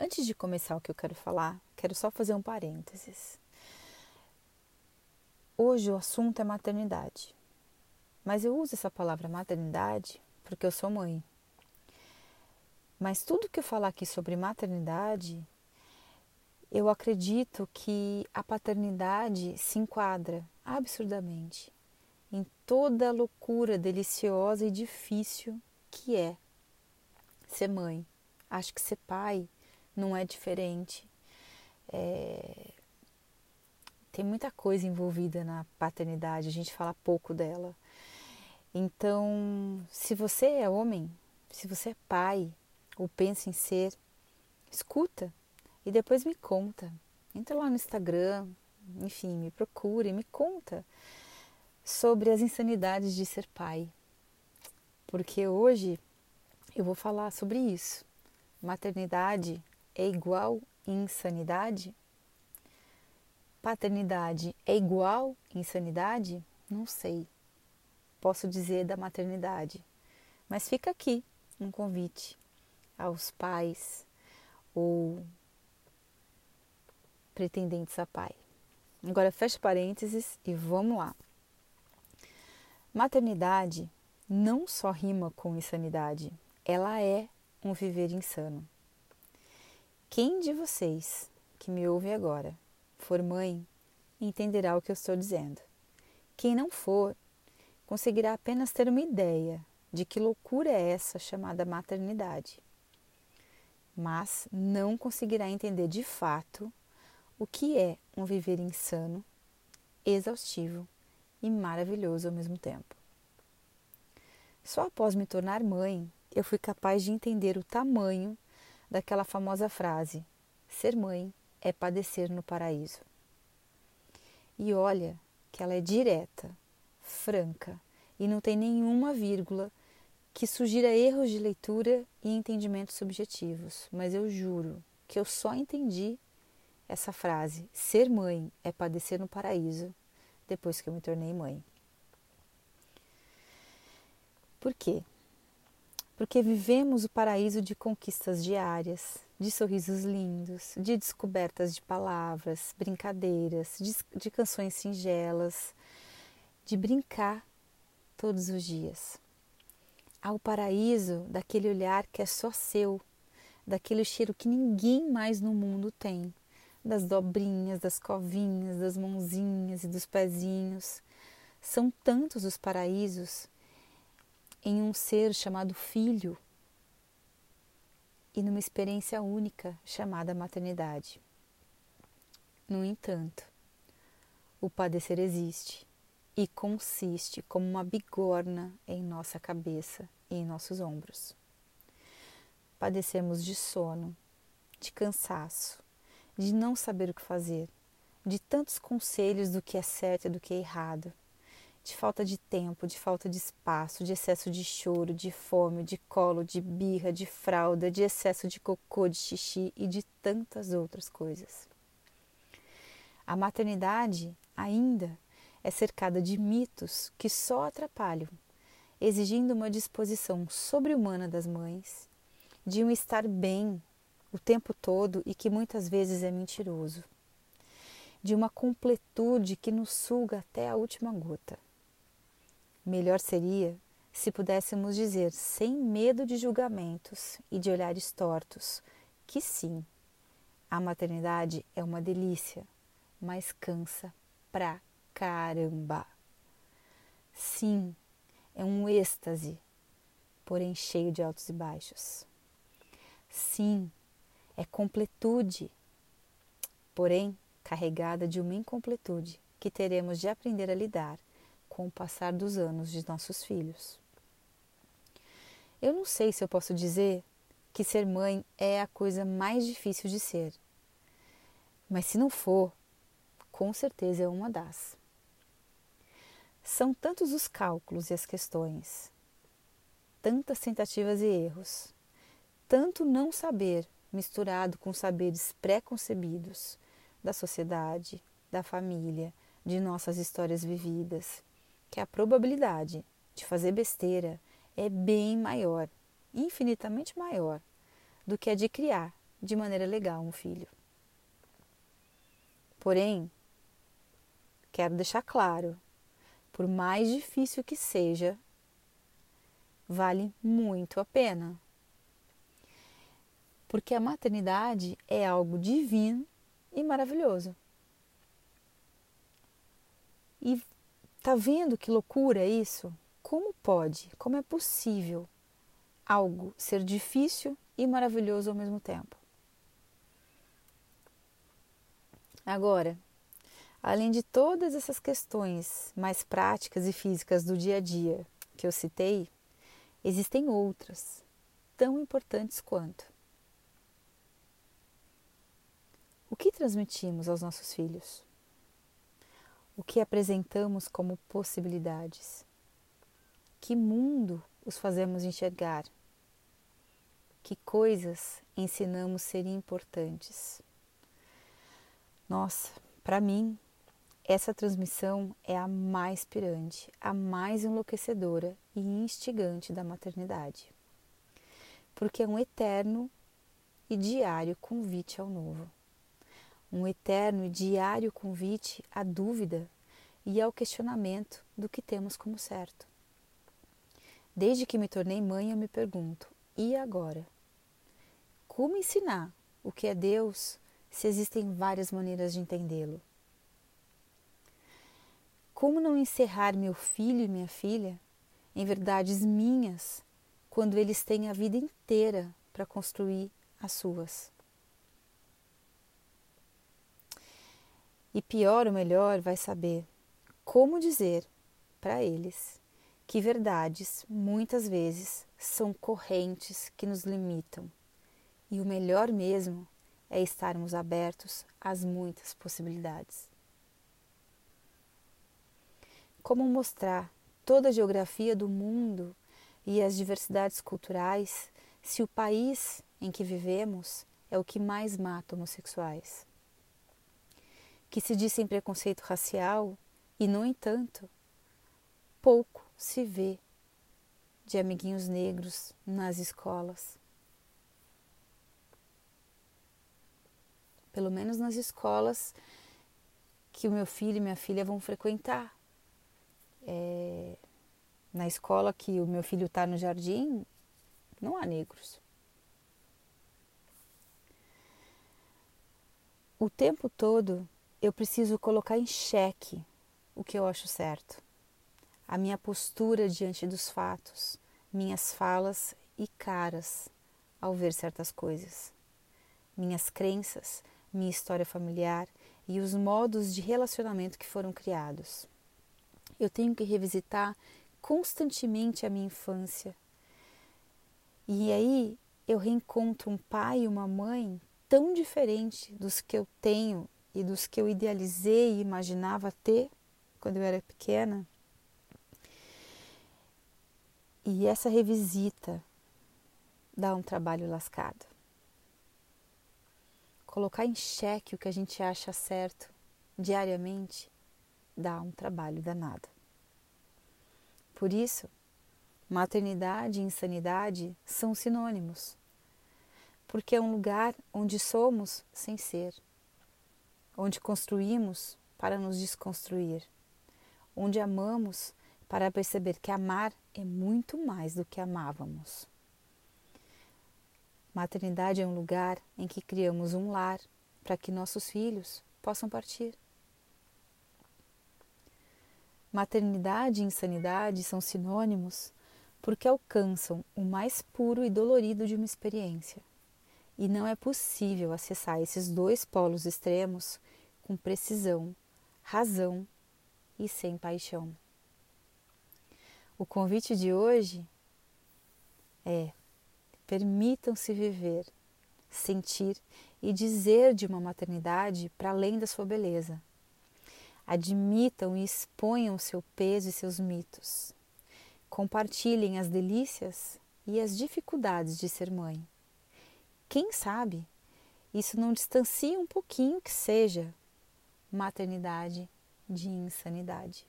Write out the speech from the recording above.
Antes de começar o que eu quero falar, quero só fazer um parênteses. Hoje o assunto é maternidade, mas eu uso essa palavra maternidade porque eu sou mãe. Mas tudo que eu falar aqui sobre maternidade, eu acredito que a paternidade se enquadra absurdamente em toda a loucura deliciosa e difícil que é ser mãe. Acho que ser pai não é diferente. É... Tem muita coisa envolvida na paternidade, a gente fala pouco dela. Então, se você é homem, se você é pai ou pensa em ser, escuta e depois me conta. Entra lá no Instagram, enfim, me procure, me conta sobre as insanidades de ser pai. Porque hoje eu vou falar sobre isso. Maternidade é igual insanidade? Paternidade é igual insanidade? Não sei. Posso dizer da maternidade. Mas fica aqui um convite aos pais ou pretendentes a pai. Agora fecha parênteses e vamos lá. Maternidade não só rima com insanidade, ela é um viver insano. Quem de vocês que me ouve agora for mãe entenderá o que eu estou dizendo. Quem não for, conseguirá apenas ter uma ideia de que loucura é essa chamada maternidade. Mas não conseguirá entender de fato o que é um viver insano, exaustivo e maravilhoso ao mesmo tempo. Só após me tornar mãe, eu fui capaz de entender o tamanho daquela famosa frase: ser mãe é padecer no paraíso. E olha que ela é direta, franca e não tem nenhuma vírgula que sugira erros de leitura e entendimentos subjetivos, mas eu juro que eu só entendi essa frase: ser mãe é padecer no paraíso depois que eu me tornei mãe. Por quê? Porque vivemos o paraíso de conquistas diárias, de sorrisos lindos, de descobertas de palavras, brincadeiras, de, de canções singelas, de brincar todos os dias. Há o paraíso daquele olhar que é só seu, daquele cheiro que ninguém mais no mundo tem, das dobrinhas, das covinhas, das mãozinhas e dos pezinhos. São tantos os paraísos em um ser chamado filho e numa experiência única chamada maternidade. No entanto, o padecer existe e consiste como uma bigorna em nossa cabeça e em nossos ombros. Padecemos de sono, de cansaço, de não saber o que fazer, de tantos conselhos do que é certo e do que é errado, de falta de tempo, de falta de espaço, de excesso de choro, de fome, de colo, de birra, de fralda, de excesso de cocô, de xixi e de tantas outras coisas. A maternidade ainda é cercada de mitos que só atrapalham, exigindo uma disposição sobre-humana das mães, de um estar bem o tempo todo e que muitas vezes é mentiroso, de uma completude que nos suga até a última gota. Melhor seria se pudéssemos dizer, sem medo de julgamentos e de olhares tortos, que sim, a maternidade é uma delícia, mas cansa pra caramba. Sim, é um êxtase, porém cheio de altos e baixos. Sim, é completude, porém carregada de uma incompletude que teremos de aprender a lidar com o passar dos anos de nossos filhos. Eu não sei se eu posso dizer que ser mãe é a coisa mais difícil de ser, mas se não for, com certeza é uma das. São tantos os cálculos e as questões, tantas tentativas e erros, tanto não saber misturado com saberes pré-concebidos da sociedade, da família, de nossas histórias vividas, que a probabilidade de fazer besteira é bem maior, infinitamente maior, do que a de criar de maneira legal um filho. Porém, quero deixar claro, por mais difícil que seja, vale muito a pena. Porque a maternidade é algo divino e maravilhoso. E tá vendo que loucura é isso? Como pode, como é possível algo ser difícil e maravilhoso ao mesmo tempo? Agora, além de todas essas questões mais práticas e físicas do dia a dia que eu citei, existem outras tão importantes quanto. O que transmitimos aos nossos filhos? O que apresentamos como possibilidades? Que mundo os fazemos enxergar? Que coisas ensinamos ser importantes? Nossa, para mim, essa transmissão é a mais pirante, a mais enlouquecedora e instigante da maternidade. Porque é um eterno e diário convite ao novo um eterno e diário convite à dúvida e ao questionamento do que temos como certo. Desde que me tornei mãe, eu me pergunto: e agora? Como ensinar o que é Deus se existem várias maneiras de entendê-lo? Como não encerrar meu filho e minha filha em verdades minhas quando eles têm a vida inteira para construir as suas? E pior ou melhor, vai saber como dizer para eles que verdades muitas vezes são correntes que nos limitam. E o melhor mesmo é estarmos abertos às muitas possibilidades. Como mostrar toda a geografia do mundo e as diversidades culturais se o país em que vivemos é o que mais mata homossexuais? Que se diz sem preconceito racial e, no entanto, pouco se vê de amiguinhos negros nas escolas. Pelo menos nas escolas que o meu filho e minha filha vão frequentar. É, na escola que o meu filho está no jardim, não há negros. O tempo todo eu preciso colocar em xeque o que eu acho certo, a minha postura diante dos fatos, minhas falas e caras ao ver certas coisas, minhas crenças, minha história familiar e os modos de relacionamento que foram criados. Eu tenho que revisitar constantemente a minha infância. E aí eu reencontro um pai e uma mãe tão diferente dos que eu tenho e dos que eu idealizei e imaginava ter quando eu era pequena. E essa revisita dá um trabalho lascado. Colocar em xeque o que a gente acha certo diariamente dá um trabalho danado. Por isso, maternidade e insanidade são sinônimos, porque é um lugar onde somos sem ser onde construímos para nos desconstruir, onde amamos para perceber que amar é muito mais do que amávamos. Maternidade é um lugar em que criamos um lar para que nossos filhos possam partir. Maternidade e insanidade são sinônimos porque alcançam o mais puro e dolorido de uma experiência. E não é possível acessar esses dois polos extremos com precisão, razão e sem paixão. O convite de hoje é: permitam-se viver, sentir e dizer de uma maternidade para além da sua beleza. Admitam e exponham seu peso e seus mitos. Compartilhem as delícias e as dificuldades de ser mãe. Quem sabe isso não distancia um pouquinho que seja maternidade de insanidade.